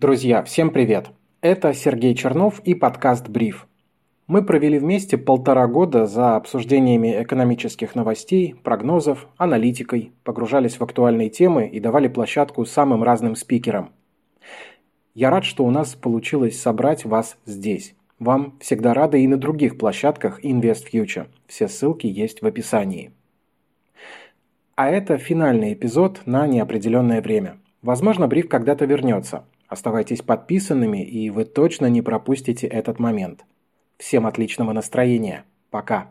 Друзья, всем привет! Это Сергей Чернов и подкаст «Бриф». Мы провели вместе полтора года за обсуждениями экономических новостей, прогнозов, аналитикой, погружались в актуальные темы и давали площадку самым разным спикерам. Я рад, что у нас получилось собрать вас здесь. Вам всегда рады и на других площадках InvestFuture. Все ссылки есть в описании. А это финальный эпизод на неопределенное время. Возможно, бриф когда-то вернется – Оставайтесь подписанными, и вы точно не пропустите этот момент. Всем отличного настроения. Пока.